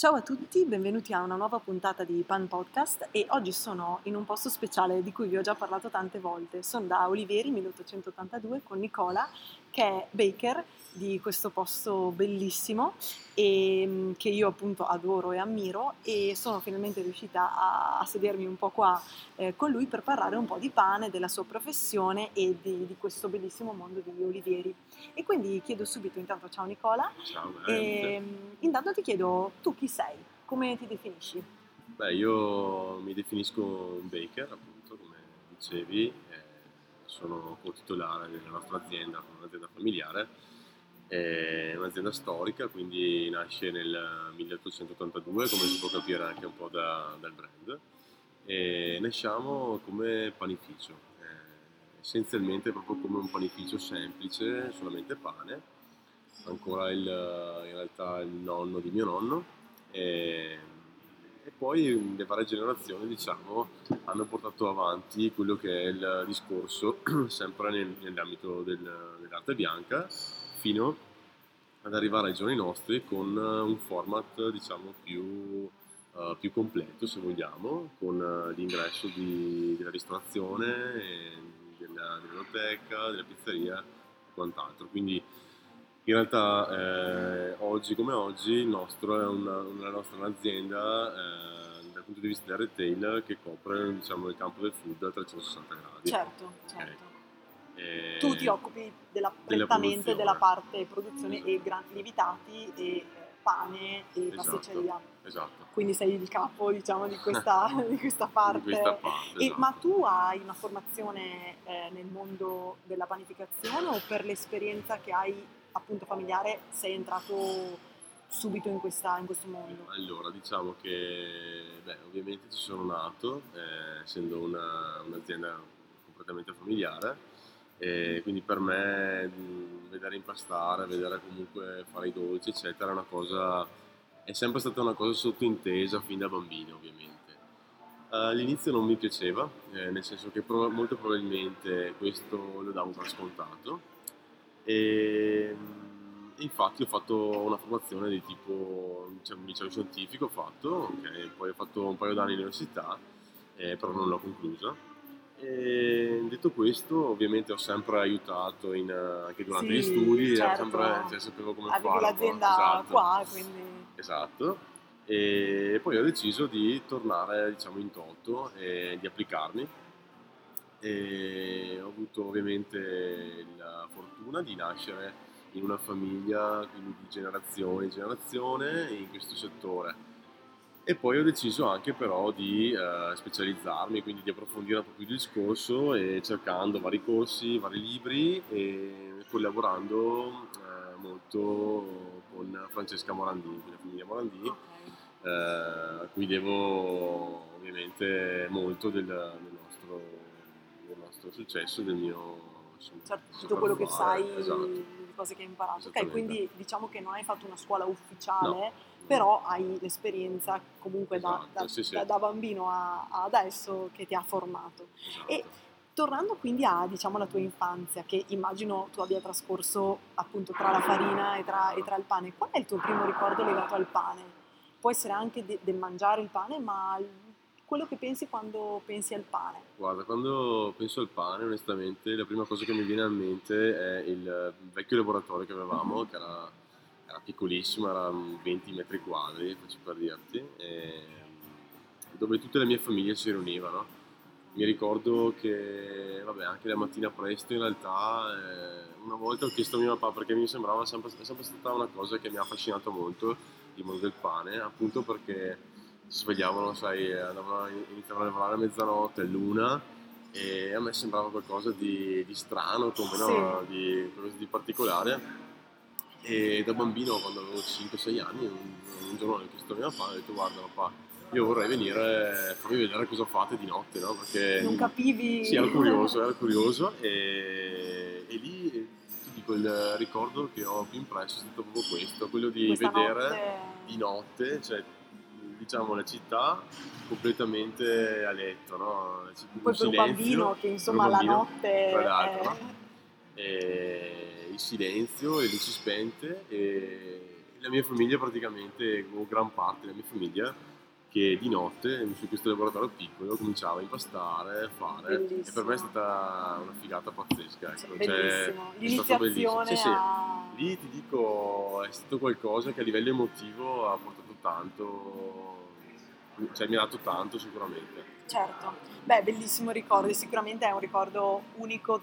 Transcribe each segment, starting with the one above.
Ciao a tutti, benvenuti a una nuova puntata di Pan Podcast e oggi sono in un posto speciale di cui vi ho già parlato tante volte. Sono da Oliveri 1882 con Nicola che è baker di questo posto bellissimo e mm, che io appunto adoro e ammiro e sono finalmente riuscita a, a sedermi un po' qua eh, con lui per parlare un po' di pane, della sua professione e di, di, questo bellissimo mondo di Olivieri. E quindi chiedo subito intanto ciao Nicola. Ciao, e, mm, intanto ti chiedo tu chi sei, come ti definisci? Beh, io mi definisco un baker, appunto, come dicevi, eh, sono co-titolare della nostra azienda, un'azienda familiare è un'azienda storica, quindi nasce nel 1882, come si può capire anche un po' da, dal brand. E nasciamo come panificio, eh, essenzialmente proprio come un panificio semplice, solamente pane. Ancora il, in realtà il nonno di mio nonno. E, e poi le varie generazioni diciamo, hanno portato avanti quello che è il discorso sempre nel, nell'ambito del, dell'arte bianca fino ad arrivare ai giorni nostri con eh, un format diciamo più, uh, più completo se vogliamo, con uh, l'ingresso di, della ristorazione, della, dell'enoteca, della pizzeria e quant'altro. Quindi in realtà eh, oggi come oggi il nostro è una, una, nostra un'azienda eh, dal punto di vista del retail che copre diciamo, il campo del food a 360 gradi. Certo, certo. Okay. Eh, tu ti occupi della, prettamente della parte produzione esatto. e gran, lievitati e pane e esatto. pasticceria. Esatto. Quindi sei il capo, diciamo, di questa, di questa parte. Di questa parte e, esatto. Ma tu hai una formazione eh, nel mondo della panificazione o per l'esperienza che hai appunto familiare sei entrato subito in, questa, in questo mondo? Allora, diciamo che beh, ovviamente ci sono nato, eh, essendo una, un'azienda completamente familiare e quindi per me vedere impastare, vedere comunque fare i dolci, eccetera, è una cosa, è sempre stata una cosa sottointesa fin da bambino, ovviamente. All'inizio non mi piaceva, eh, nel senso che molto probabilmente questo lo davo per scontato. E infatti ho fatto una formazione di tipo diciamo, liceo scientifico, ho fatto, okay, poi ho fatto un paio d'anni all'università, eh, però non l'ho conclusa e detto questo, ovviamente ho sempre aiutato in, anche durante sì, gli studi, certo. sempre, cioè, sapevo come Avevi fare. l'azienda esatto. qua, quindi... Esatto. E poi ho deciso di tornare diciamo, in toto e di applicarmi. E ho avuto ovviamente la fortuna di nascere in una famiglia, quindi di generazione in generazione, in questo settore e poi ho deciso anche però di eh, specializzarmi, quindi di approfondire un po' più il discorso e cercando vari corsi, vari libri e collaborando eh, molto con Francesca Morandini, con la famiglia Morandini, okay. eh, a cui devo ovviamente molto del, del, nostro, del nostro, successo, del mio... Insomma, certo, tutto quello che sai, esatto. le cose che hai imparato. Ok, quindi diciamo che non hai fatto una scuola ufficiale. No però hai l'esperienza comunque esatto, da, da, sì, sì. da, da, bambino a, a, adesso che ti ha formato. Esatto. E tornando quindi a diciamo, la tua infanzia, che immagino tu abbia trascorso appunto tra la farina e tra, e tra il pane, qual è il tuo primo ricordo legato al pane? Può essere anche de, del mangiare il pane, ma quello che pensi quando pensi al pane? Guarda, quando penso al pane, onestamente, la prima cosa che mi viene in mente è il vecchio laboratorio che avevamo, che era era piccolissimo, era 20 metri quadri, faccio per dirti, dove tutte le mie famiglie si riunivano. Mi ricordo che, vabbè, anche la mattina presto in realtà, eh, una volta ho chiesto a mio papà perché mi sembrava sempre, sempre stata una cosa che mi ha affascinato molto, il mondo del pane, appunto perché si svegliavano, sai, andavano, iniziavano a lavorare a mezzanotte, luna, e a me sembrava qualcosa di, di strano, come sì. no? di, di particolare e da bambino, quando avevo 5-6 anni, un, un giorno ho chiesto a mio papà, ho detto guarda papà, io vorrei venire, farmi vedere cosa fate di notte, no? Perché... Non capivi? Sì, ero curioso, ero curioso e, e lì ti dico il ricordo che ho più impresso è stato proprio questo, quello di Questa vedere notte... di notte, cioè diciamo la città completamente a letto, no? Poi per un bambino che insomma la notte... Tra l'altro, è... e il silenzio, le luci spente e la mia famiglia praticamente, o gran parte della mia famiglia, che di notte su questo laboratorio piccolo cominciava a impastare, a fare Bellissimo. e per me è stata una figata pazzesca. Ecco. Bellissimo. Cioè, è stato L'iniziazione bellissimo. Sì, sì. a... Lì ti dico, è stato qualcosa che a livello emotivo ha portato tanto, cioè mi ha dato tanto sicuramente. Certo, beh, bellissimo ricordo, e sicuramente è un ricordo unico,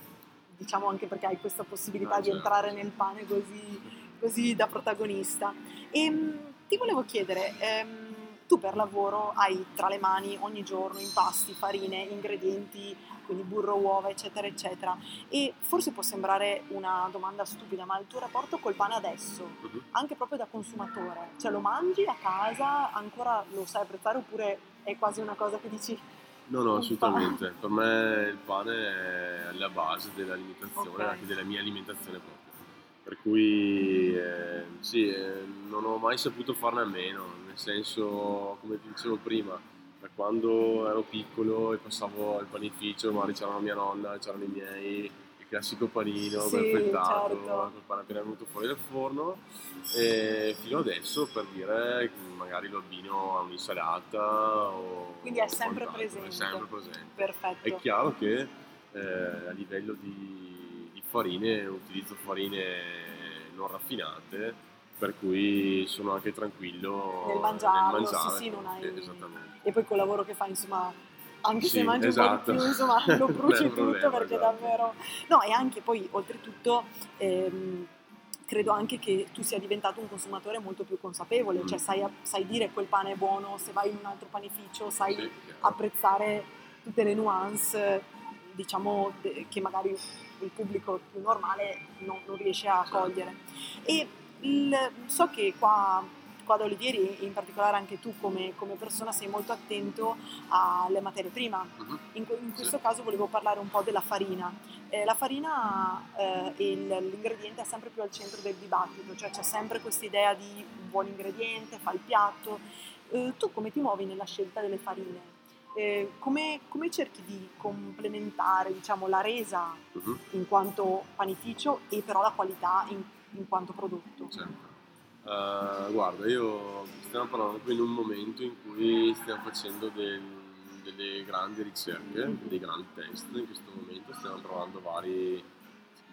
diciamo anche perché hai questa possibilità Ah, di certo. entrare nel pane così, così da protagonista. E ti volevo chiedere, ehm, tu per lavoro hai tra le mani ogni giorno impasti, farine, ingredienti, quindi burro, uova, eccetera, eccetera. E forse può sembrare una domanda stupida, ma il tuo rapporto col pane adesso, Mhm. anche proprio da consumatore, cioè lo mangi a casa, ancora lo sai apprezzare oppure è quasi una cosa che dici No, no, assolutamente. Per me il pane è la base dell'alimentazione, Ok. anche della mia alimentazione proprio. Per cui eh, sì, eh, non ho mai saputo farne a meno, nel senso, come ti dicevo prima, da quando ero piccolo e passavo al panificio, magari c'era la mia nonna, c'erano i miei, classico panino Sì, perfettato, certo. col pane appena venuto fuori dal forno, e fino adesso per dire magari lo abbino a un'insalata o Quindi è sempre presente. È sempre presente. perfetto. È chiaro che eh, a livello di, di farine utilizzo farine non raffinate, per cui sono anche tranquillo Nel mangiarlo, mangiare. sì, sì, non hai- Esattamente. E poi col lavoro che fai, insomma, anche se Sì, mangi esatto. un po' di più, insomma, lo bruci tutto problema, perché esatto. davvero... No, e anche poi, oltretutto, ehm, credo anche che tu sia diventato un consumatore molto più consapevole, Mm. cioè sai, sai dire quel pane è buono, se vai in un altro panificio sai Sì, apprezzare tutte le nuance, diciamo, che magari il pubblico più normale non, non riesce a Certo. cogliere. E il- so che qua, qua da Olivieri, in particolare anche tu come, come persona, sei molto attento alle materie prime. Mhm. In, in Sì. questo caso volevo parlare un po' della farina. Eh, la farina eh, e l'ingrediente è sempre più al centro del dibattito, cioè c'è sempre questa idea di un buon ingrediente, fa il piatto. Eh, tu come ti muovi nella scelta delle farine? Eh, come, come cerchi di complementare diciamo, la resa Mhm. in quanto panificio e però la qualità in, in quanto prodotto? Certo. Eh, guarda, io stiamo parlando qui in un momento in cui stiamo facendo del- delle grandi ricerche, dei grandi test. In questo momento stiamo provando vari,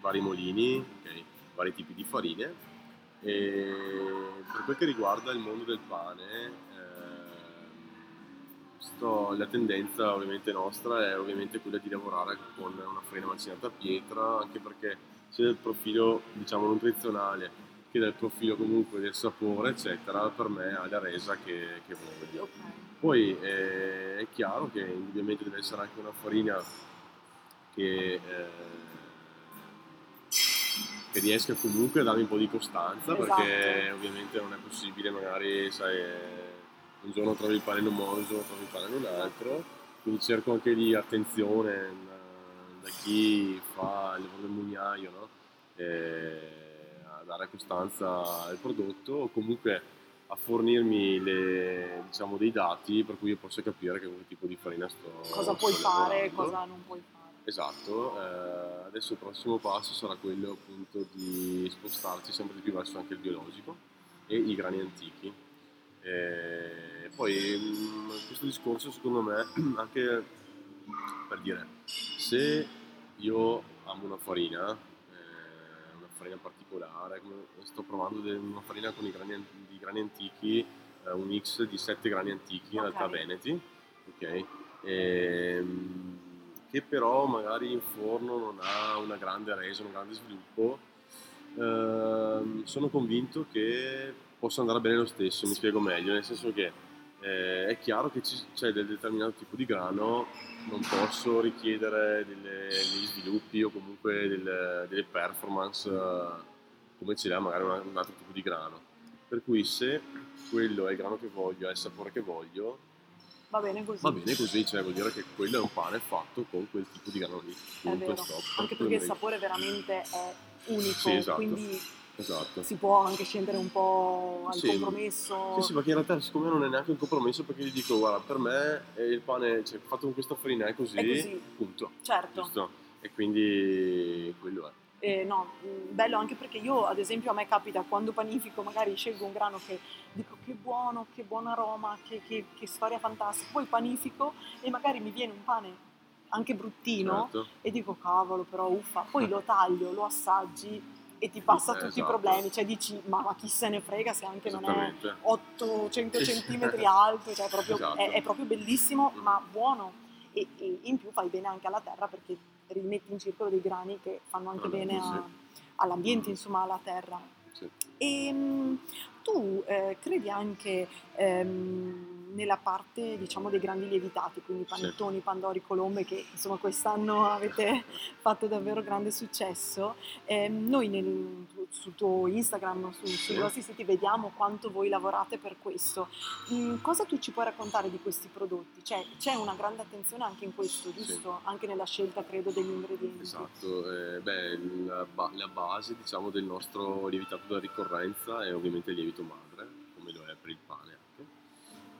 vari molini, ok, vari tipi di farine. E per quel che riguarda il mondo del pane, ehm, sto- la tendenza ovviamente nostra è ovviamente quella di lavorare con una farina macinata a pietra, anche perché sia del profilo diciamo nutrizionale che del profilo comunque del sapore eccetera per me ha la resa che, che voglio poi eh, è chiaro che indubbiamente deve essere anche una farina che, eh, che riesca comunque a darmi un po' di costanza perché Esatto. ovviamente non è possibile magari sai un giorno trovi il pane in un modo un giorno trovi il pane in un altro quindi cerco anche di attenzione da, da chi fa il lavoro del mugnaio no? Eh, dare costanza al prodotto o comunque a fornirmi le- diciamo, dei dati per cui io possa capire che tipo di farina sto Cosa puoi sto fare, lavorando. cosa non puoi fare. Esatto, eh, adesso il prossimo passo sarà quello appunto di spostarci sempre di più verso anche il biologico e i grani antichi. E poi mh, questo discorso secondo me anche per dire se io amo una farina, eh, farina particolare, sto provando una farina con i grani, an- di grani antichi, eh, un mix di sette grani antichi in realtà veneti, ok? Ehm, che però magari in forno non ha una grande resa, un grande sviluppo, ehm, sono convinto che possa andare bene lo stesso, mi spiego meglio, nel senso che eh, è chiaro che ci- c'è del determinato tipo di grano, non posso richiedere delle- degli sviluppi o comunque del- delle performance eh, come ce l'ha magari una- un altro tipo di grano. Per cui se quello è il grano che voglio, è il sapore che voglio, Va bene così. Va bene così, cioè vuol dire che quello è un pane fatto con quel tipo di grano lì. È Punto vero. e stop. Anche perché il sapore veramente è unico, Sì, esatto. quindi Esatto. si può anche scendere un po' al Sì. compromesso. Sì, sì, perché in realtà siccome non è neanche un compromesso perché gli dico guarda per me eh, il pane cioè, fatto con questa farina è così, È così. punto. Certo. Giusto? E quindi quello è. Eh, no, mh, bello anche perché io, ad esempio, a me capita quando panifico, magari scelgo un grano che dico che buono, che buon aroma, che, che- che storia fantastica, poi panifico e magari mi viene un pane anche bruttino certo. e dico cavolo, però uffa, poi lo taglio, lo assaggi e ti passa Eh, tutti i esatto. problemi, cioè dici ma, ma chi se ne frega se anche non è Esattamente. 800 Sì, sì. centimetri alto, cioè proprio- Esatto. è, è proprio bellissimo ma buono e, e in più fai bene anche alla terra perché rimetti in circolo dei grani che fanno anche Veramente, bene a- sì. all'ambiente, Mm. insomma alla terra. Sì. E mh, tu eh, credi anche ehm, nella parte diciamo dei grandi lievitati, quindi Sì. panettoni, pandori, colombe che insomma quest'anno avete fatto davvero grande successo. Ehm, noi nel- sul tuo Instagram, su- sui Sì. vostri siti vediamo quanto voi lavorate per questo. Mm, cosa tu ci puoi raccontare di questi prodotti? Cioè, c'è una grande attenzione anche in questo, Sì. giusto? Anche nella scelta, credo, degli ingredienti. Esatto, eh, beh, la, ba- la base diciamo, del nostro lievitato da ricorrenza è ovviamente il lievito madre, come lo è per il pane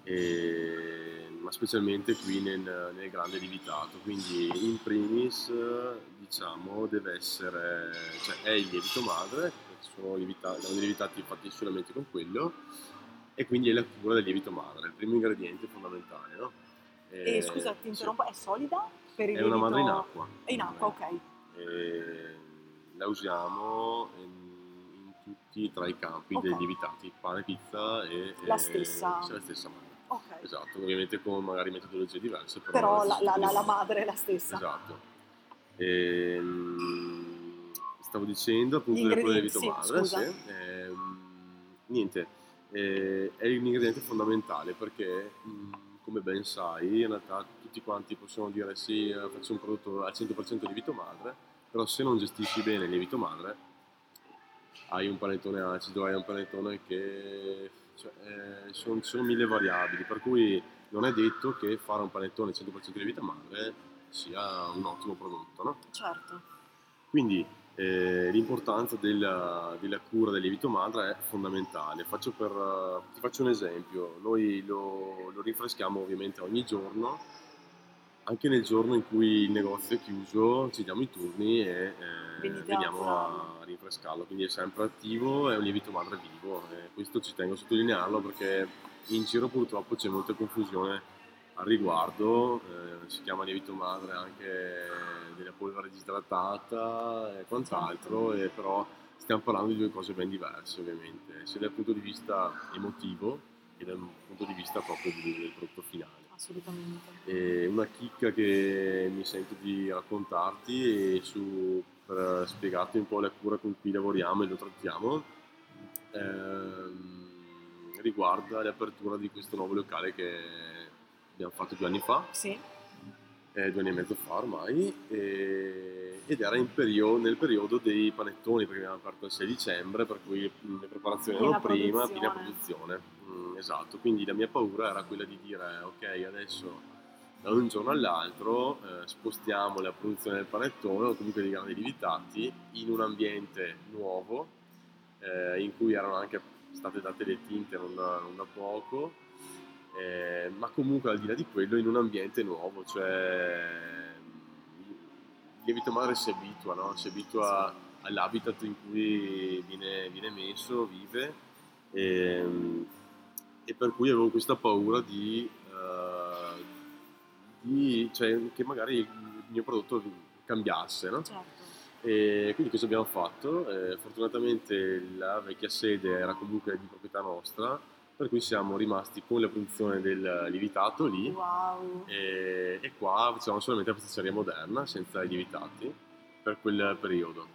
E- ma specialmente qui nel, nel grande lievitato, quindi in primis eh, diciamo deve essere, cioè è il lievito madre, sono lievita- grandi lievitati fatti solamente con quello, e quindi è la cura del lievito madre, il primo ingrediente fondamentale. No? E Eh, scusa, ti sì. interrompo, è solida? Per il È una madre in acqua. È in acqua, ok. E la usiamo in, in tutti e tre i campi Ok. dei lievitati, pane, pizza e... La e- stessa. sì, la stessa madre. Ok. Esatto, ovviamente con magari metodologie diverse, però... Però la, la- la- la madre è la stessa. Esatto. Ehm, stavo dicendo appunto Gli del ingredienti, lievito sì, madre, sì. Ehm, niente, eh, è un ingrediente fondamentale perché, come ben sai, in realtà tutti quanti possono dire sì, faccio un prodotto al 100% lievito madre, però se non gestisci bene il lievito madre, hai un panettone acido, hai un panettone che... Cioè, eh, sono, sono mille variabili, per cui non è detto che fare un panettone 100% di lievito madre sia un ottimo prodotto, no? Certo. Quindi eh, l'importanza della, della cura del lievito madre è fondamentale. Faccio per, ti faccio un esempio, noi lo, lo rinfreschiamo ovviamente ogni giorno, anche nel giorno in cui il negozio è chiuso ci diamo i turni e eh, veniamo a rinfrescarlo, quindi è sempre attivo, è un lievito madre vivo. E questo ci tengo a sottolinearlo perché in giro purtroppo c'è molta confusione al riguardo, eh, si chiama lievito madre anche della polvere disidratata e quant'altro, e però stiamo parlando di due cose ben diverse ovviamente, sia dal punto di vista emotivo che dal punto di vista proprio del prodotto finale. Assolutamente. E una chicca che mi sento di raccontarti e su, per spiegarti un po' la cura con cui lavoriamo e lo trattiamo ehm, riguarda l'apertura di questo nuovo locale che abbiamo fatto due anni fa, Sì. Eh, due anni e mezzo fa ormai, e- ed era in perio- nel periodo dei panettoni perché abbiamo aperto il 6 dicembre, per cui mh, le preparazioni erano prima, piena produzione. Mm, esatto, quindi la mia paura era quella di dire ok adesso da un giorno all'altro eh, spostiamo la produzione del panettone o comunque dei grandi lievitati in un ambiente nuovo eh, in cui erano anche state date le tinte non da, non da poco eh, ma comunque al di là di quello in un ambiente nuovo cioè il lievito madre si abitua no? si abitua all'habitat in cui viene, viene messo vive e, e per cui avevo questa paura di, eh, di- cioè, che magari il mio prodotto cambiasse, no? Certo. E quindi cosa abbiamo fatto? Eh, fortunatamente la vecchia sede era comunque di proprietà nostra, per cui siamo rimasti con la produzione del lievitato lì Wow. e, e qua facevamo solamente la pasticceria moderna senza i lievitati per quel periodo.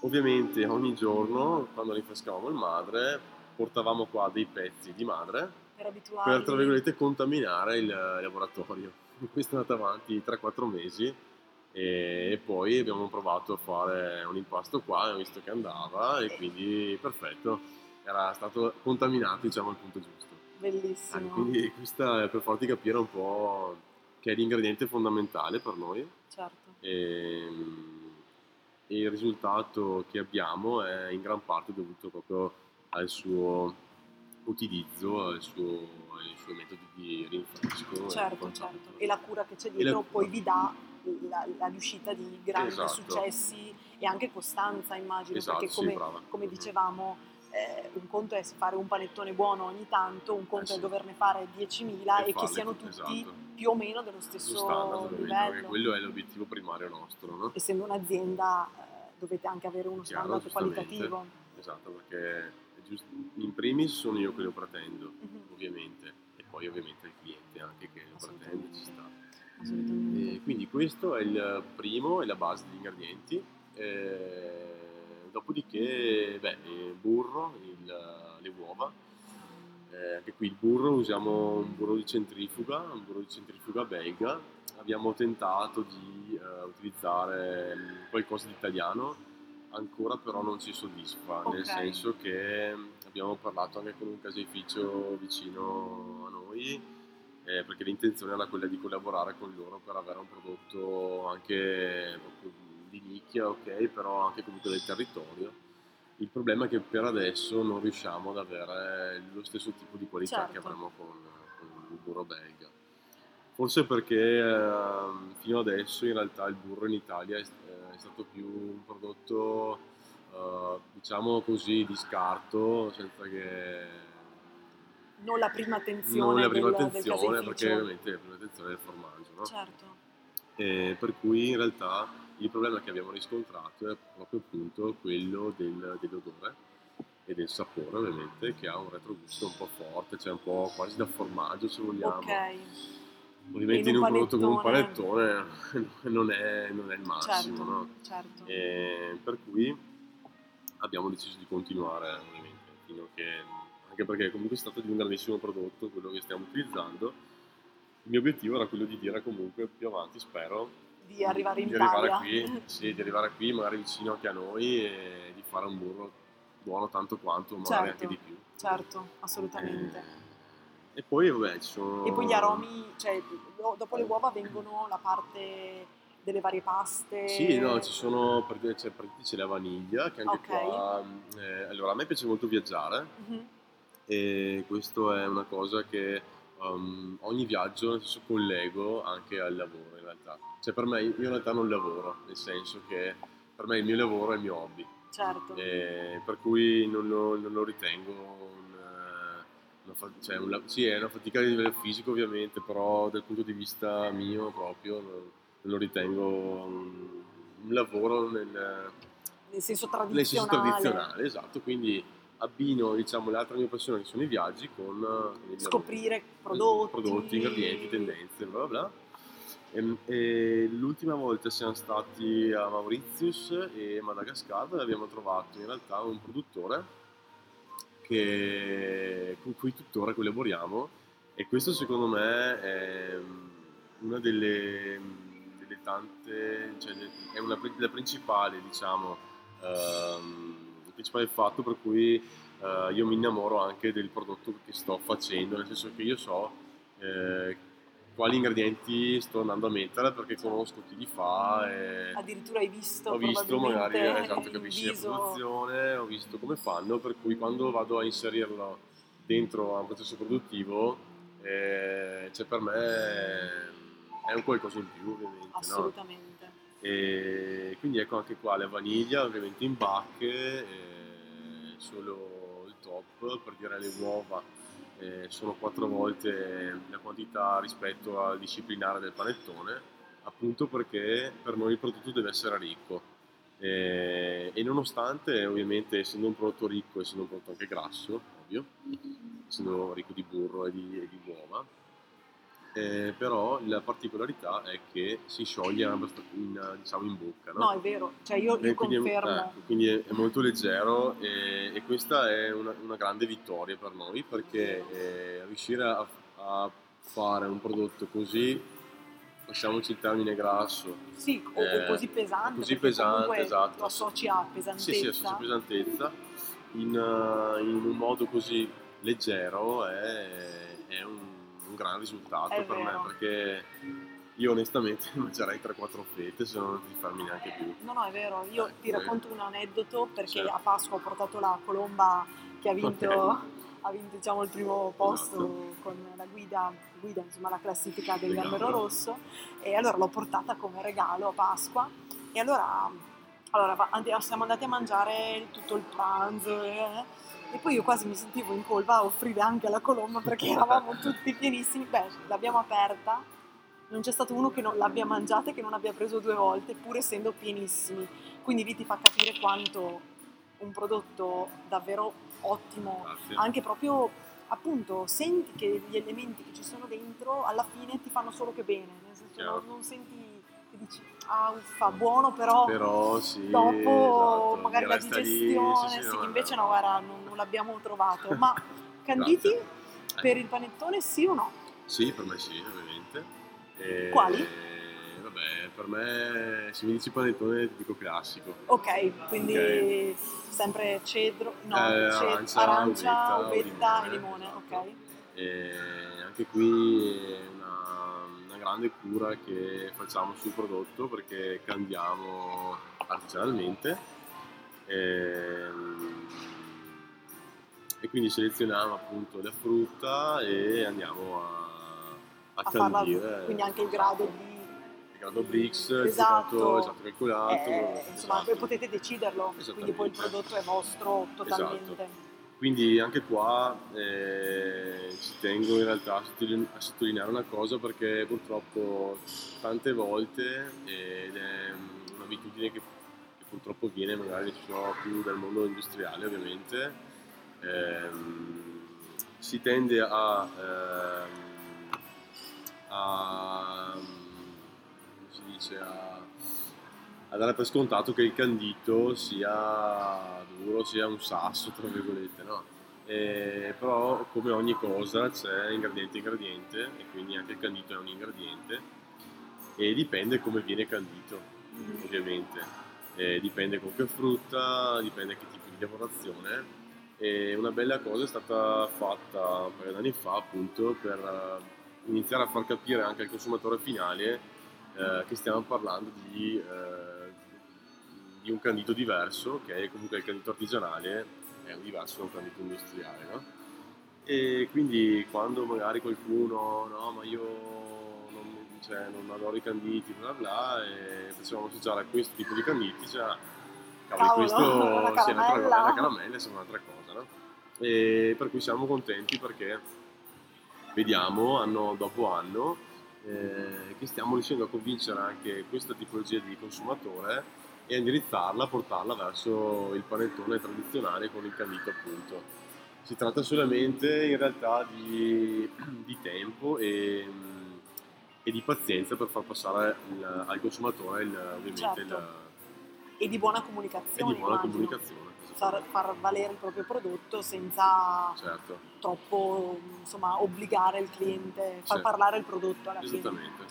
Ovviamente ogni giorno quando rinfrescavamo il madre portavamo qua dei pezzi di madre Per abituarli. per tra virgolette contaminare il laboratorio. Questo è andato avanti 3-4 mesi e, e poi abbiamo provato a fare un impasto qua, abbiamo visto che andava e quindi perfetto, era stato contaminato diciamo al punto giusto. Bellissimo. Ah, quindi questa è per farti capire un po' che è l'ingrediente fondamentale per noi Certo. e, e il risultato che abbiamo è in gran parte dovuto proprio al suo utilizzo, al suo, ai suoi metodi di rinfresco. e Certo, quant'altro. certo. E la cura che c'è E dietro la- poi vi dà la, la riuscita di grandi Esatto. successi e anche costanza immagino, Esatto, perché sì, come, brava. come dicevamo eh, un conto è fare un panettone buono ogni tanto, un conto Eh è sì. doverne fare 10.000 e, che farle siano tutti esatto. più o meno dello Lo stesso standard, livello. quello è l'obiettivo primario nostro, no? Essendo un'azienda eh, dovete anche avere uno Chiaro, standard qualitativo. Esatto, perché è giusto- in primis sono io che lo pretendo, Mhm, ovviamente, e poi ovviamente il cliente anche che lo pretende, ci sta. E quindi questo è il primo, è la base degli ingredienti. Eh, dopodiché, beh, il burro, il- le uova. Eh, anche qui il burro, usiamo un burro di centrifuga, un burro di centrifuga belga. Abbiamo tentato di eh, utilizzare mm, qualcosa di italiano, ancora però non ci soddisfa, nel Ok. senso che abbiamo parlato anche con un caseificio vicino a noi eh, perché l'intenzione era quella di collaborare con loro per avere un prodotto anche proprio di nicchia, ok, però anche comunque del territorio. Il problema è che per adesso non riusciamo ad avere lo stesso tipo di qualità che Certo. avremo con, con il burro belga. Forse perché ehm, fino adesso in realtà il burro in Italia è, è stato più un prodotto, eh, diciamo così, di scarto, senza che Non la prima attenzione non la prima del, del attenzione caseificio. perché ovviamente la prima attenzione è il formaggio no? Certo. E per cui in realtà il problema che abbiamo riscontrato è proprio appunto quello del- dell'odore e del sapore ovviamente che ha un retrogusto un po' forte cioè un po' quasi da formaggio se vogliamo Ok. ovviamente in in un un prodotto come un panettone non è, non è il massimo Certo, no? certo. E per cui abbiamo deciso di continuare ovviamente fino a che anche perché comunque si tratta di un grandissimo prodotto quello che stiamo utilizzando il mio obiettivo era quello di dire comunque più avanti spero Di arrivare in di arrivare Italia. qui sì, di arrivare qui magari vicino anche a noi e di fare un burro buono tanto quanto magari Certo. anche di più Certo, assolutamente. e poi vabbè ci sono E poi gli aromi, cioè do- dopo le uova vengono la parte delle varie paste. Sì, no, ci sono, per dire, c'è, c'è la vaniglia, che anche Ok. qua, eh, allora a me piace molto viaggiare Mhm. e questo è una cosa che um, ogni viaggio nel senso, collego anche al lavoro in realtà. Cioè per me, io in realtà non lavoro, nel senso che per me il mio lavoro è il mio hobby, Certo. e per cui non lo, non lo ritengo un, una, fa- cioè un sì, è una fatica di livello fisico ovviamente, però dal punto di vista mio proprio non, non lo ritengo un, un lavoro nel, Nel senso nel senso tradizionale. tradizionale, esatto, quindi abbino diciamo, le altre mie passioni che sono i viaggi con eh, Scoprire prodotti. prodotti, ingredienti, tendenze, bla bla bla. E, e l'ultima volta siamo stati a Mauritius e Madagascar dove abbiamo trovato in realtà un produttore che- con cui tuttora collaboriamo e questo secondo me è una delle, delle tante, cioè è una delle principali diciamo ehm, il principale fatto per cui eh, io mi innamoro anche del prodotto che sto facendo, nel senso che io so eh, quali ingredienti sto andando a mettere perché conosco chi li fa e Addirittura hai visto ho visto magari probabilmente esatto, il capisci la produzione, ho visto come fanno, per cui quando vado a inserirlo dentro a un processo produttivo, eh, cioè per me è un qualcosa in più ovviamente. no? E quindi ecco anche qua la vaniglia ovviamente in bacche, solo il top per dire le uova eh, sono quattro volte la quantità rispetto al disciplinare del panettone, appunto perché per noi il prodotto deve essere ricco. Eh, e nonostante ovviamente essendo un prodotto ricco, essendo un prodotto anche grasso, ovvio, essendo ricco di burro e di, e di uova, eh, però la particolarità è che si scioglie in, diciamo in bocca, no? No, è vero, cioè io, io quindi, è, confermo. ecco, quindi è, è molto leggero e, e questa è una, una grande vittoria per noi perché eh, riuscire a, a fare un prodotto così, lasciamoci il termine grasso, Sì, o, o eh, così pesante. così pesante, esatto. Lo associ a pesantezza. sì sì, associa pesantezza, in, eh, in un modo così leggero è, è un gran risultato È per vero. me perché io onestamente mangerei 3-4 fette se non ti fermi neanche più. No, no, è vero. Io Eh, ti racconto un aneddoto perché Certo. a Pasqua ho portato la colomba che ha vinto, Ok. ha vinto diciamo, il primo posto Esatto. con la guida, guida, insomma, la classifica del. Gambero Rosso e allora l'ho portata come regalo a Pasqua e allora allora siamo andati a mangiare tutto il pranzo eh, e poi io quasi mi sentivo in colpa a offrire anche la colomba perché eravamo tutti pienissimi. Beh, l'abbiamo aperta, non c'è stato uno che non l'abbia mangiata e che non abbia preso due volte, pur essendo pienissimi. Quindi lì ti fa capire quanto un prodotto davvero ottimo, Grazie. anche proprio appunto senti che gli elementi che ci sono dentro alla fine ti fanno solo che bene, nel senso non, non senti dici ah uffa buono però Però sì, dopo esatto, magari la resta lì, digestione, sì, sì, no, invece no. no, guarda, non, non l'abbiamo trovato. Ma canditi Grazie. per il panettone sì o no? Sì, per me sì, ovviamente. E- Quali? Vabbè, per me, se mi dici panettone, ti dico classico. Ok, quindi Ok. sempre cedro, no, Eh, ce- arancia, arancia, uvetta, uvetta e limone, limone, esatto. ok. E anche qui grande cura che facciamo sul prodotto perché candiamo artigianalmente. Ehm, E, quindi selezioniamo appunto la frutta e andiamo a, a A farla, candire. quindi anche il grado di... il grado Brix, il Esatto. ciclato esatto calcolato. eh, insomma, esatto. poi potete deciderlo, quindi poi il prodotto è vostro totalmente. Quindi anche qua eh, ci tengo in realtà a sottoline- a sottolineare una cosa perché purtroppo tante volte, ed è un'abitudine che, che purtroppo viene magari so, più dal mondo industriale ovviamente, ehm, si tende a, ehm, a si dice, a, a dare per scontato che il candito sia duro, sia un sasso, tra virgolette, no? Eh, però come ogni cosa c'è ingrediente ingrediente e quindi anche il candito è un ingrediente e dipende come viene candito Mm. ovviamente Eh, dipende con che frutta dipende che tipo di lavorazione e una bella cosa è stata fatta un paio d'anni fa appunto per eh, iniziare a far capire anche al consumatore finale eh, che stiamo parlando di, eh, di un candito diverso che è comunque il candito artigianale è diverso da un candito industriale no? e quindi quando magari qualcuno no ma io non, cioè, non adoro i canditi bla bla e facevamo associare a questo tipo di canditi cioè, cavolo, questo la sì, è cosa, caramella. la caramella è un'altra cosa no? e per cui siamo contenti perché vediamo anno dopo anno eh, che stiamo riuscendo a convincere anche questa tipologia di consumatore e indirizzarla, portarla verso il panettone tradizionale con il candito appunto. Si tratta solamente in realtà di, di tempo e, e di pazienza per far passare il- al consumatore il, ovviamente il, Certo. E di buona e comunicazione, di buona immagino. comunicazione. Far, far valere il proprio prodotto senza Certo, troppo insomma, obbligare il cliente, far Sì. parlare il prodotto alla fine. esattamente.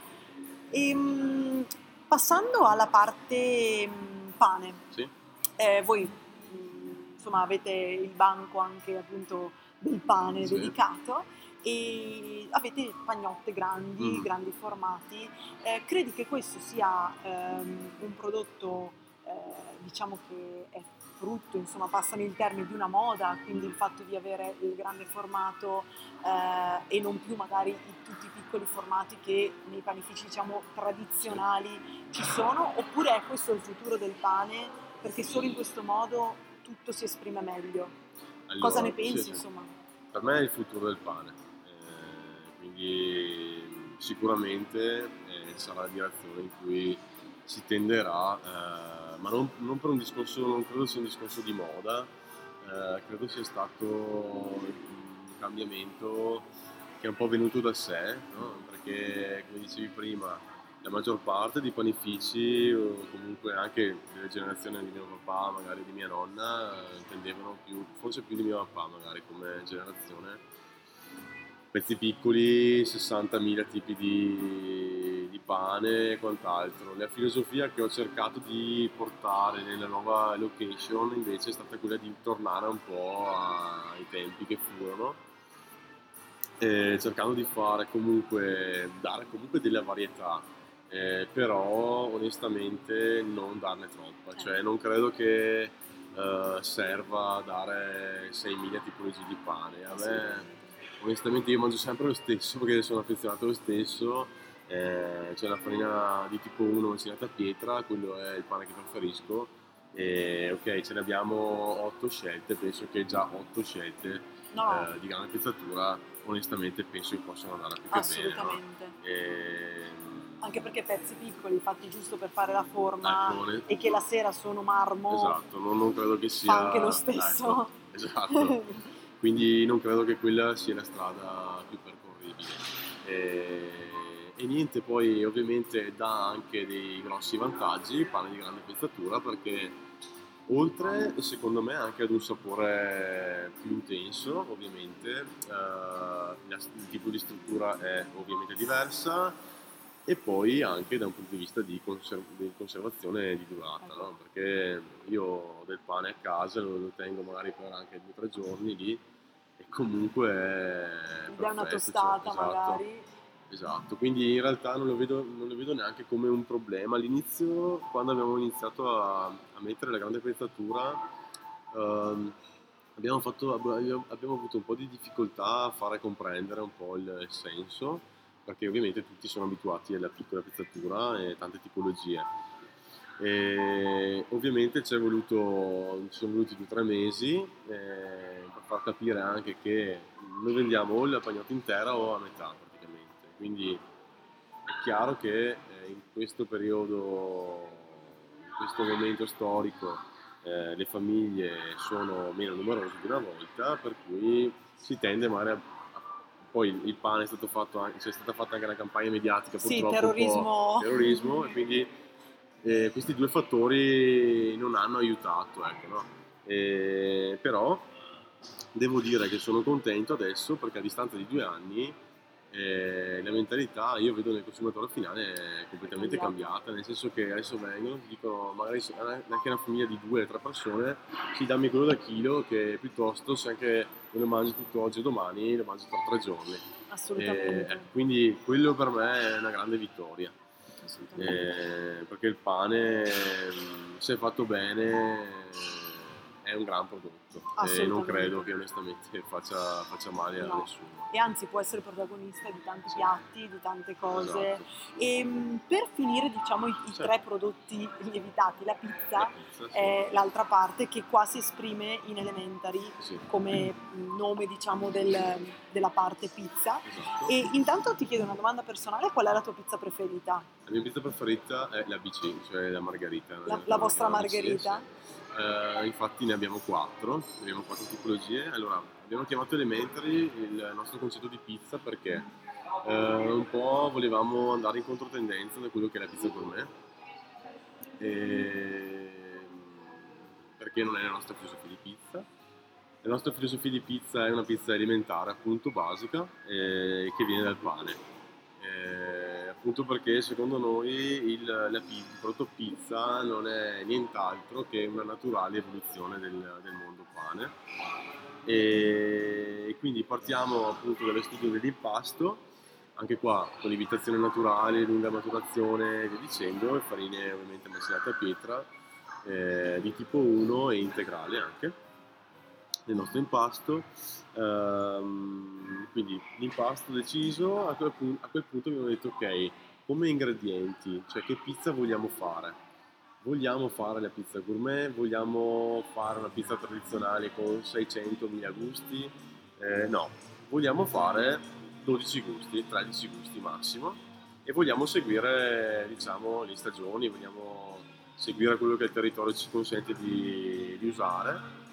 Ehm, passando alla parte mm, pane, Sì, eh, voi mm, insomma avete il banco anche appunto del pane Sì. dedicato e avete pagnotte grandi, Mm. grandi formati. Eh, credi che questo sia ehm, un prodotto eh, diciamo che è frutto, insomma passano il termine di una moda, quindi il fatto di avere il grande formato eh, e non più magari i- tutti i piccoli formati che nei panifici diciamo tradizionali ci sono, oppure è questo il futuro del pane perché solo in questo modo tutto si esprime meglio? Allora, Cosa ne pensi sì. insomma? Per me è il futuro del pane, Eh, quindi sicuramente eh, sarà la direzione in cui si tenderà, eh, ma non, non per un discorso, non credo sia un discorso di moda, eh, credo sia stato un cambiamento che è un po' venuto da sé, no? perché come dicevi prima, la maggior parte dei panifici, o comunque anche delle generazioni di mio papà, magari di mia nonna, eh, intendevano più, forse più di mio papà magari come generazione, pezzi piccoli, 60.000 tipi di, di pane e quant'altro. La filosofia che ho cercato di portare nella nuova location invece è stata quella di tornare un po' ai tempi che furono eh, cercando di fare comunque, dare comunque della varietà, eh, però onestamente non darne troppa, cioè non credo che eh, serva dare 6.000 tipologie di pane. A me onestamente io mangio sempre lo stesso perché sono affezionato allo stesso, eh, c'è la farina di tipo 1 macinata a pietra, quello è il pane che preferisco E, ok, ce ne abbiamo otto scelte, penso che già otto scelte No, eh, di grande pezzatura, onestamente penso che possano andare più che bene. assolutamente. no? E, Anche perché pezzi piccoli fatti giusto per fare la forma ecco, e che la sera sono marmo Esatto, non, non credo che sia... fa anche lo stesso. Ecco, esatto. Quindi non credo che quella sia la strada più percorribile. E, e niente, poi ovviamente dà anche dei grossi vantaggi, pane di grande pezzatura, perché oltre secondo me anche ad un sapore più intenso, ovviamente, eh, il tipo di struttura è ovviamente diversa e poi anche da un punto di vista di, conser- di conservazione di durata, no? perché io ho del pane a casa, lo, lo tengo magari per anche due o tre giorni lì e comunque dai una perfetto, cioè, tostata esatto, magari. Esatto, quindi in realtà non lo vedo, non lo vedo neanche come un problema. All'inizio, quando abbiamo iniziato a, a mettere la grande pezzatura, ehm, abbiamo, fatto- abbiamo abbiamo avuto un po' di difficoltà a fare comprendere un po' il, il senso, perché ovviamente tutti sono abituati alla piccola pezzatura e tante tipologie. E ovviamente ci, sono voluti due o tre mesi eh, per far capire anche che noi vendiamo o la pagnotta intera o a metà praticamente. Quindi è chiaro che eh, in questo periodo, in questo momento storico, eh, le famiglie sono meno numerose di una volta, per cui si tende magari a... Poi il pane è stato fatto anche, c'è stata fatta anche una campagna mediatica Sì, purtroppo po' terrorismo. terrorismo e quindi eh, questi due fattori non hanno aiutato, ecco, no? Eh, però devo dire che sono contento adesso perché a distanza di due anni eh, la mentalità io vedo nel consumatore finale è completamente Cambiata. cambiata, nel senso che adesso vengono, ti dicono magari anche una famiglia di due o tre persone, sì dammi quello da chilo che piuttosto se anche non lo mangi tutto oggi o domani lo mangi tra tre giorni. Assolutamente. Eh, quindi quello per me è una grande vittoria. Eh, perché il pane, se fatto bene, è un gran prodotto e non credo che onestamente faccia, faccia male a No. nessuno. E anzi può essere protagonista di tanti piatti, di tante cose. Esatto. E mh, per finire, diciamo, i, i tre prodotti lievitati, la pizza La pizza, sì. è l'altra parte che qua si esprime in elementary Sì, come nome, diciamo, del- della parte pizza. esatto. E intanto ti chiedo una domanda personale, qual è la tua pizza preferita? La mia pizza preferita è la BC, cioè la margherita. La, la vostra margherita? Eh, infatti ne abbiamo quattro, abbiamo quattro tipologie. Allora, abbiamo chiamato Elementary il nostro concetto di pizza perché eh, un po' volevamo andare in controtendenza da quello che è la pizza gourmet. E, perché non è la nostra filosofia di pizza. La nostra filosofia di pizza è una pizza alimentare, appunto basica, eh, che viene dal pane. Eh, appunto perché secondo noi il, la il prodotto pizza non è nient'altro che una naturale evoluzione del, del mondo pane. E quindi partiamo appunto dallo studio dell'impasto, anche qua con lievitazione naturale, lunga maturazione e via dicendo, e farine ovviamente macellate a pietra eh, di tipo 1 e integrale anche nel nostro impasto. Ehm, quindi l'impasto deciso, a quel, pun- a quel punto abbiamo detto ok, come ingredienti, cioè che pizza vogliamo fare? Vogliamo fare la pizza gourmet? Vogliamo fare una pizza tradizionale con 600.000 gusti? Eh, no, vogliamo fare 12 gusti, 13 gusti massimo e vogliamo seguire diciamo le stagioni, vogliamo seguire quello che il territorio ci consente di, di usare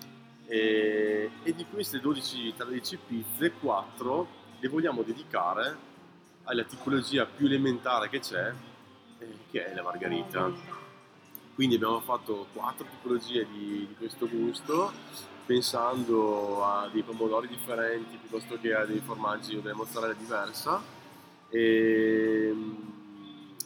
e, e di queste 12-13 pizze 4 le vogliamo dedicare alla tipologia più elementare che c'è eh, che è la margherita. Quindi abbiamo fatto quattro tipologie di, di questo gusto pensando a dei pomodori differenti piuttosto che a dei formaggi o delle mozzarella diversa. E,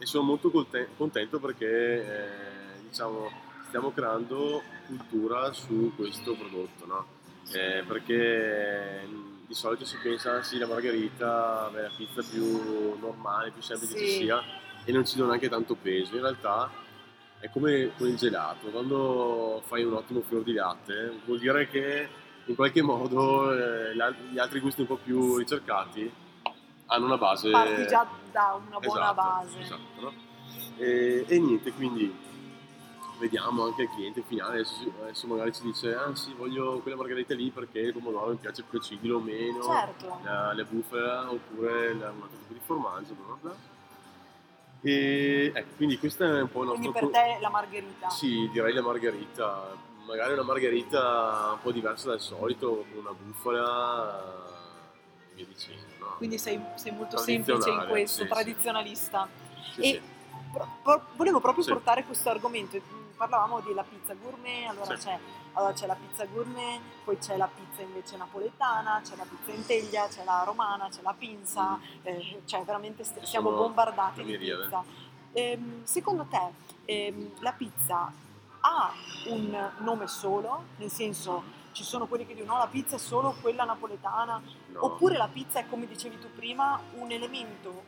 e sono molto contento perché eh, diciamo stiamo creando cultura su questo prodotto no? Eh, perché mh, di solito si pensa sì la margherita beh, la pizza più normale più semplice che Sì. ci sia e non ci do neanche tanto peso in realtà è come con il gelato, quando fai un ottimo fior di latte vuol dire che in qualche modo eh, gli altri gusti un po' più ricercati hanno una base... Parti già da una buona Esatto, base. esatto, no? e, e niente, quindi vediamo anche il cliente finale, adesso, adesso magari ci dice ah sì voglio quella margherita lì perché il pomodoro mi piace più acido o meno, Certo. la, la bufala oppure la- un altro tipo di formaggio, bla bla bla. E ecco, quindi questa è un po' il nostro... Quindi per te la margherita. Sì, direi la margherita, magari una margherita un po' diversa dal solito, con una bufala e via dicendo. No? Quindi sei, sei molto semplice in questo, sì, tradizionalista. Sì, e- sì. Pro- pro- volevo proprio portare questo argomento. Mm, Parlavamo della pizza gourmet, allora, Sì. c'è, allora c'è la pizza gourmet, poi c'è la pizza invece napoletana, c'è la pizza in teglia, c'è la romana, c'è la pinza, eh, cioè veramente st- siamo Mm. Bombardati di pizza. Ehm, secondo te ehm, la pizza ha un nome solo? Nel senso ci sono quelli che dicono no, la pizza è solo quella napoletana, No. Oppure la pizza è, come dicevi tu prima, un elemento,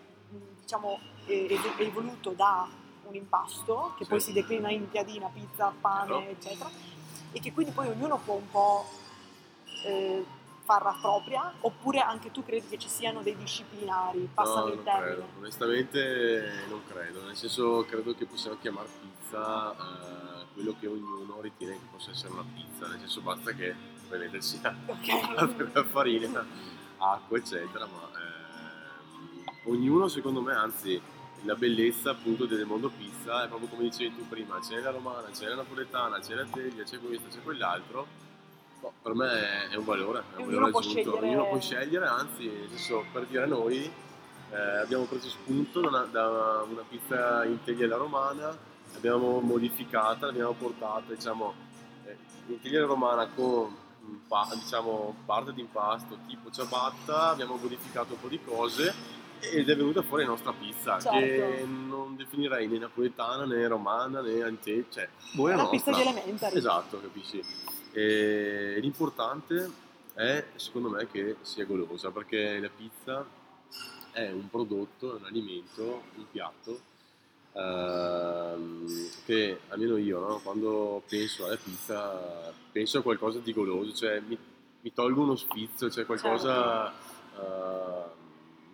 diciamo, ev- evoluto da un impasto, che Sì. poi si declina in piadina, pizza, pane, Chiaro. eccetera, e che quindi poi ognuno può un po' eh, farla propria, oppure anche tu credi che ci siano dei disciplinari, passano no, il non termine. credo. Onestamente non credo, nel senso credo che possiamo chiamare pizza eh, quello che ognuno ritiene che possa essere una pizza, nel senso basta che ovviamente sia Ok. farina, acqua eccetera, ma ehm, ognuno secondo me anzi la bellezza appunto del mondo pizza è proprio come dicevi tu prima, c'è la romana, c'è la napoletana, c'è la teglia, c'è questo, c'è quell'altro. Boh, per me è un valore, è un valore può aggiunto. scegliere- Ognuno può scegliere, anzi, nel senso, per dire noi, eh, abbiamo preso spunto da una, da una pizza in teglia alla romana, l'abbiamo modificata, l'abbiamo portata, diciamo, eh, in teglia romana con diciamo, parte di impasto tipo ciabatta, abbiamo modificato un po' di cose ed è venuta fuori la nostra pizza, che Certo. non definirei né napoletana né romana né ante, cioè, È una pizza di elementari. Esatto, capisci? E l'importante è, secondo me, che sia golosa, perché la pizza è un prodotto, un alimento, un piatto ehm, che almeno io, no, quando penso alla pizza, penso a qualcosa di goloso, cioè mi, mi tolgo uno sfizio, cioè qualcosa, eh,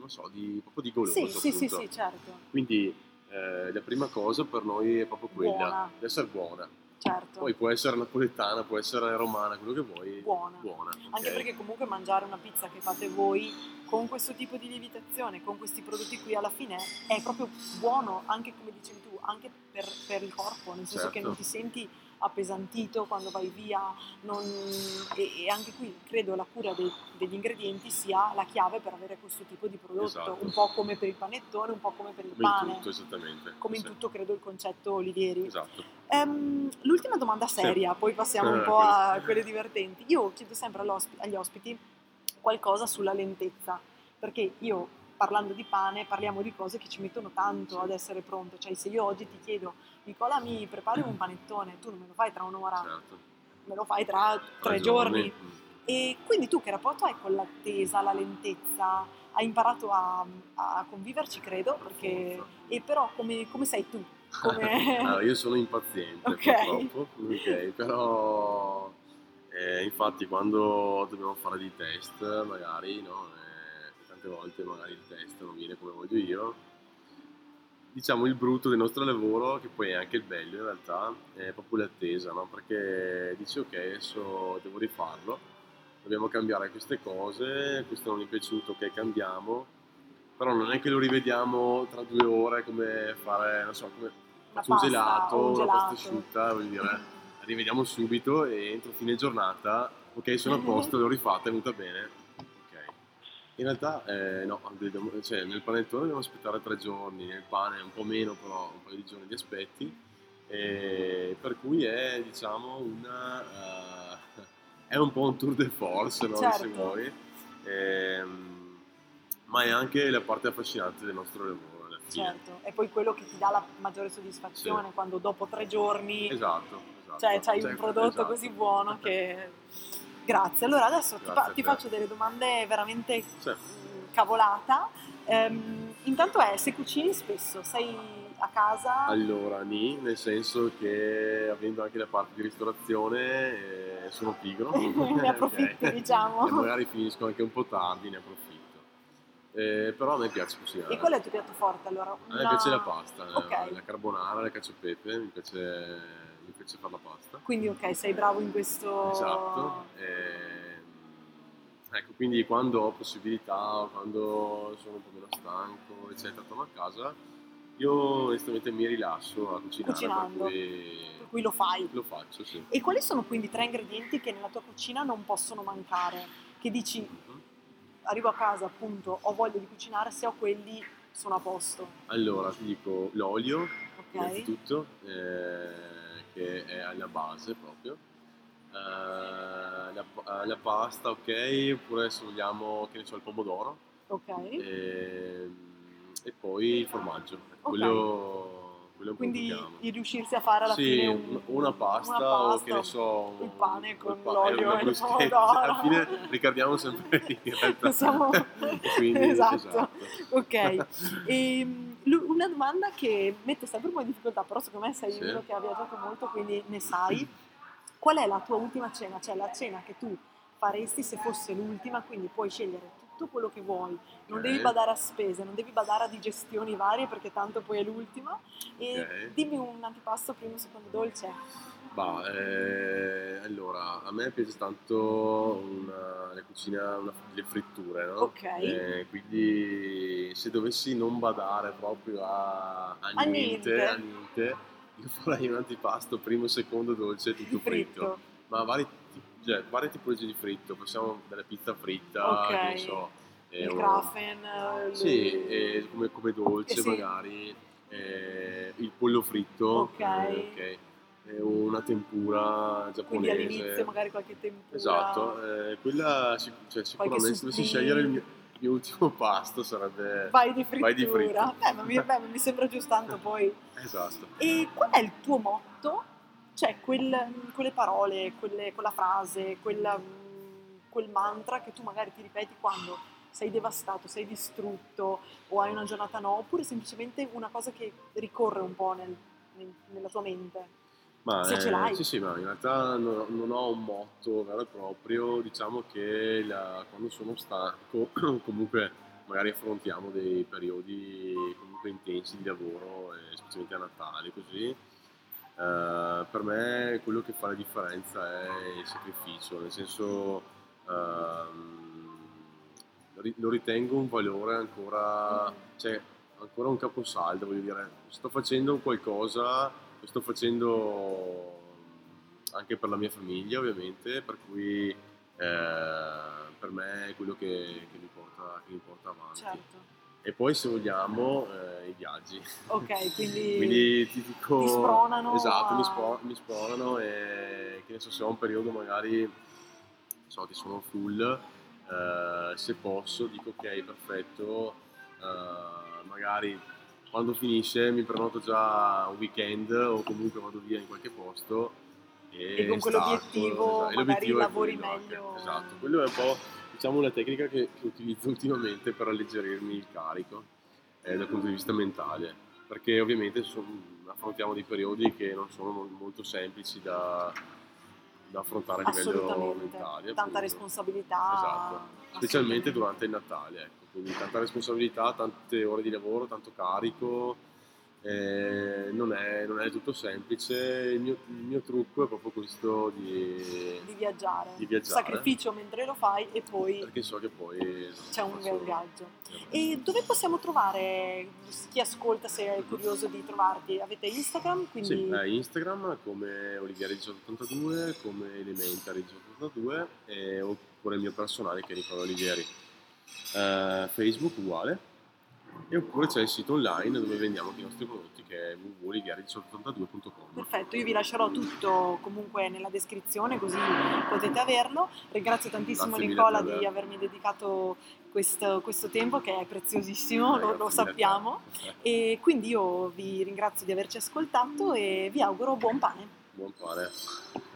non so, di, proprio di goloso. Sì, sì, sì, sì, certo, Quindi eh, la prima cosa per noi è proprio quella, Buona. di essere buona. certo. Poi può essere napoletana, può essere romana, quello che vuoi. Buona. Buona. Anche ok? perché comunque mangiare una pizza che fate voi con questo tipo di lievitazione, con questi prodotti qui alla fine è proprio buono, anche come dicevi tu, anche per, per il corpo, nel senso che Certo. non ti senti appesantito quando vai via non- e, e anche qui credo la cura dei- degli ingredienti sia la chiave per avere questo tipo di prodotto, Esatto. un po' come per il panettone, un po' come per il Come in pane, tutto, esattamente. come in Sì. tutto credo il concetto Olivieri. Esatto. Ehm, l'ultima domanda seria, poi passiamo un po' a quelle divertenti. Io chiedo sempre agli ospiti qualcosa sulla lentezza, perché io parlando di pane parliamo di cose che ci mettono tanto ad essere pronto. Cioè, se io oggi ti chiedo, Nicola, mi prepari un panettone, tu non me lo fai tra un'ora, Certo. me lo fai tra tre giorni. E quindi tu che rapporto hai con l'attesa, la lentezza? Hai imparato a, a conviverci, credo, perché... E però come, come sei tu? Come... Allora, io sono impaziente Ok. purtroppo, ok, però eh, infatti quando dobbiamo fare dei test magari, no, eh, tante volte magari il test non viene come voglio io, diciamo il brutto del nostro lavoro, che poi è anche il bello in realtà, è proprio l'attesa, no? perché dici ok adesso devo rifarlo, dobbiamo cambiare queste cose, questo non mi è piaciuto, ok cambiamo, però non è che lo rivediamo tra due ore come fare, non so, come faccio un pasta, gelato, un una pasta asciutta, voglio dire, rivediamo subito e entro fine giornata, ok sono a posto, l'ho rifatta, è venuta bene. In realtà eh, no, cioè, nel panettone dobbiamo aspettare tre giorni, nel pane un po' meno, però un paio di giorni di aspetti, e per cui è diciamo una... eh, è un po' un tour de force, no? Certo. se vuoi, Ehm, ma è anche la parte affascinante del nostro lavoro. Certo, è poi quello che ti dà la maggiore soddisfazione Sì. quando dopo tre giorni Esatto, esatto. cioè, c'hai Cioè, un prodotto esatto. così buono che... Grazie, allora adesso ti, Grazie fa- a ti faccio delle domande veramente Sì. mm, cavolata. Ehm, intanto è, se cucini spesso, sei a casa? Allora, ni, nel senso che avendo anche la parte di ristorazione eh, sono pigro. Ne approfitti, Ok. diciamo. E magari finisco anche un po' tardi, ne approfitto. Eh, però a me piace cucinare. E qual è il tuo piatto forte allora? A me Una- piace la pasta, Ok. la carbonara, la cacio e pepe, mi piace, piace fare la pasta. Quindi ok, sei bravo in questo... Esatto. ehm, ecco, quindi quando ho possibilità o quando sono un po' meno stanco, eccetera, torno a casa, io onestamente mi rilasso a cucinare, Cucinando. per cui Per cui lo fai. lo faccio, sì. E quali sono quindi tre ingredienti che nella tua cucina non possono mancare? Che dici, Mhm. arrivo a casa appunto, ho voglia di cucinare, se ho quelli sono a posto. Allora, ti dico l'olio, Ok? innanzitutto, eh, che è alla base proprio. Eh, la, pa- la pasta, ok, oppure se vogliamo, che ne so, il pomodoro. Ok. Ehm, E, poi il formaggio. Ok. Quello, Quindi di riuscirsi a fare alla sì, fine un- un- una pasta, una o pasta, che ne so il pane con il pa- l'olio eh, una e il pomodoro. alla fine ricordiamo sempre in realtà quindi esatto. esatto. Ok. E, una domanda che mette sempre un po' in difficoltà, però secondo me sei Sì. uno che ha viaggiato molto, quindi ne sai. Qual è la tua ultima cena? Cioè la cena che tu faresti se fosse l'ultima, quindi puoi scegliere tutto quello che vuoi, non Ok. devi badare a spese, non devi badare a digestioni varie perché tanto poi è l'ultima. E Ok. dimmi un antipasto primo, secondo dolce. Bah, eh, allora, a me piace tanto una, la cucina, una- le fritture, no? Ok. Eh, quindi se dovessi non badare proprio a, a niente, niente. a niente, io farei un antipasto primo, secondo, dolce, tutto fritto. fritto. Ma vari, cioè, varie tipologie di fritto, possiamo della pizza fritta, Ok. che ne so. eh, Il o- Krafen. eh, Sì, eh, come, come dolce Eh sì. magari, il pollo fritto, Ok. ok, eh, una tempura Quindi giapponese. all'inizio magari qualche tempura. Esatto, eh, quella sic- cioè, sicuramente se dovessi scegliere il mio, il mio ultimo pasto sarebbe... Vai di frittura. Vai di fritto. Beh, ma mi, beh, mi sembra giusto tanto poi. Esatto. E qual è il tuo motto? Cioè, quel- quelle parole, quelle- quella frase, quella, quel mantra che tu magari ti ripeti quando sei devastato, sei distrutto o hai una giornata no, oppure semplicemente una cosa che ricorre un po' nel- nel- nella tua mente. Ma, Se ce eh, l'hai. Sì, sì, ma in realtà non, non ho un motto vero e proprio, diciamo che la- quando sono stanco comunque magari affrontiamo dei periodi comunque intensi di lavoro, eh, specialmente a Natale, così. Eh, per me quello che fa la differenza è il sacrificio, nel senso ehm, lo ritengo un valore ancora, cioè ancora un caposaldo, voglio dire, sto facendo qualcosa, lo sto facendo anche per la mia famiglia ovviamente, per cui eh, per me è quello che, che mi, porta, che mi porta avanti. Certo. E poi se vogliamo eh, i viaggi. Ok, quindi, Quindi ti dico... ti spronano Esatto, a- mi, spro- mi spronano e che ne so, se ho un periodo magari, so, che sono full, eh, se posso dico ok, perfetto, eh, magari quando finisce mi prenoto già un weekend o comunque vado via in qualche posto e, E con quell'obiettivo esatto. L'obiettivo è lavori quello anche, meglio. Esatto, quello è un po' diciamo una tecnica che, che utilizzo ultimamente per alleggerirmi il carico eh, dal punto di vista mentale, perché ovviamente son- affrontiamo dei periodi che non sono mol- molto semplici da, da affrontare a livello mentale. Tanta appunto. responsabilità. Esatto, specialmente durante il Natale, ecco. Quindi tanta responsabilità, tante ore di lavoro, tanto carico, eh, non, è, non è tutto semplice, il mio, il mio trucco è proprio questo di... di viaggiare. Di viaggiare. Sacrificio mentre lo fai e poi perché so che poi... c'è un bel viaggio. E dove possiamo trovare chi ascolta se è curioso di trovarti? Avete Instagram? Quindi Sì, eh, Instagram come Olivieri1882, come Elementary1882 e oppure il mio personale che è Nicola Olivieri. Eh, Facebook uguale. E oppure c'è il sito online dove vendiamo i nostri prodotti che è www.olivieri1882.com. Perfetto, io vi lascerò tutto comunque nella descrizione così potete averlo. Ringrazio tantissimo Grazie Nicola di avermi dedicato questo, questo tempo che è preziosissimo, Eh, lo, lo sappiamo. E quindi io vi ringrazio di averci ascoltato e vi auguro buon pane. Buon pane.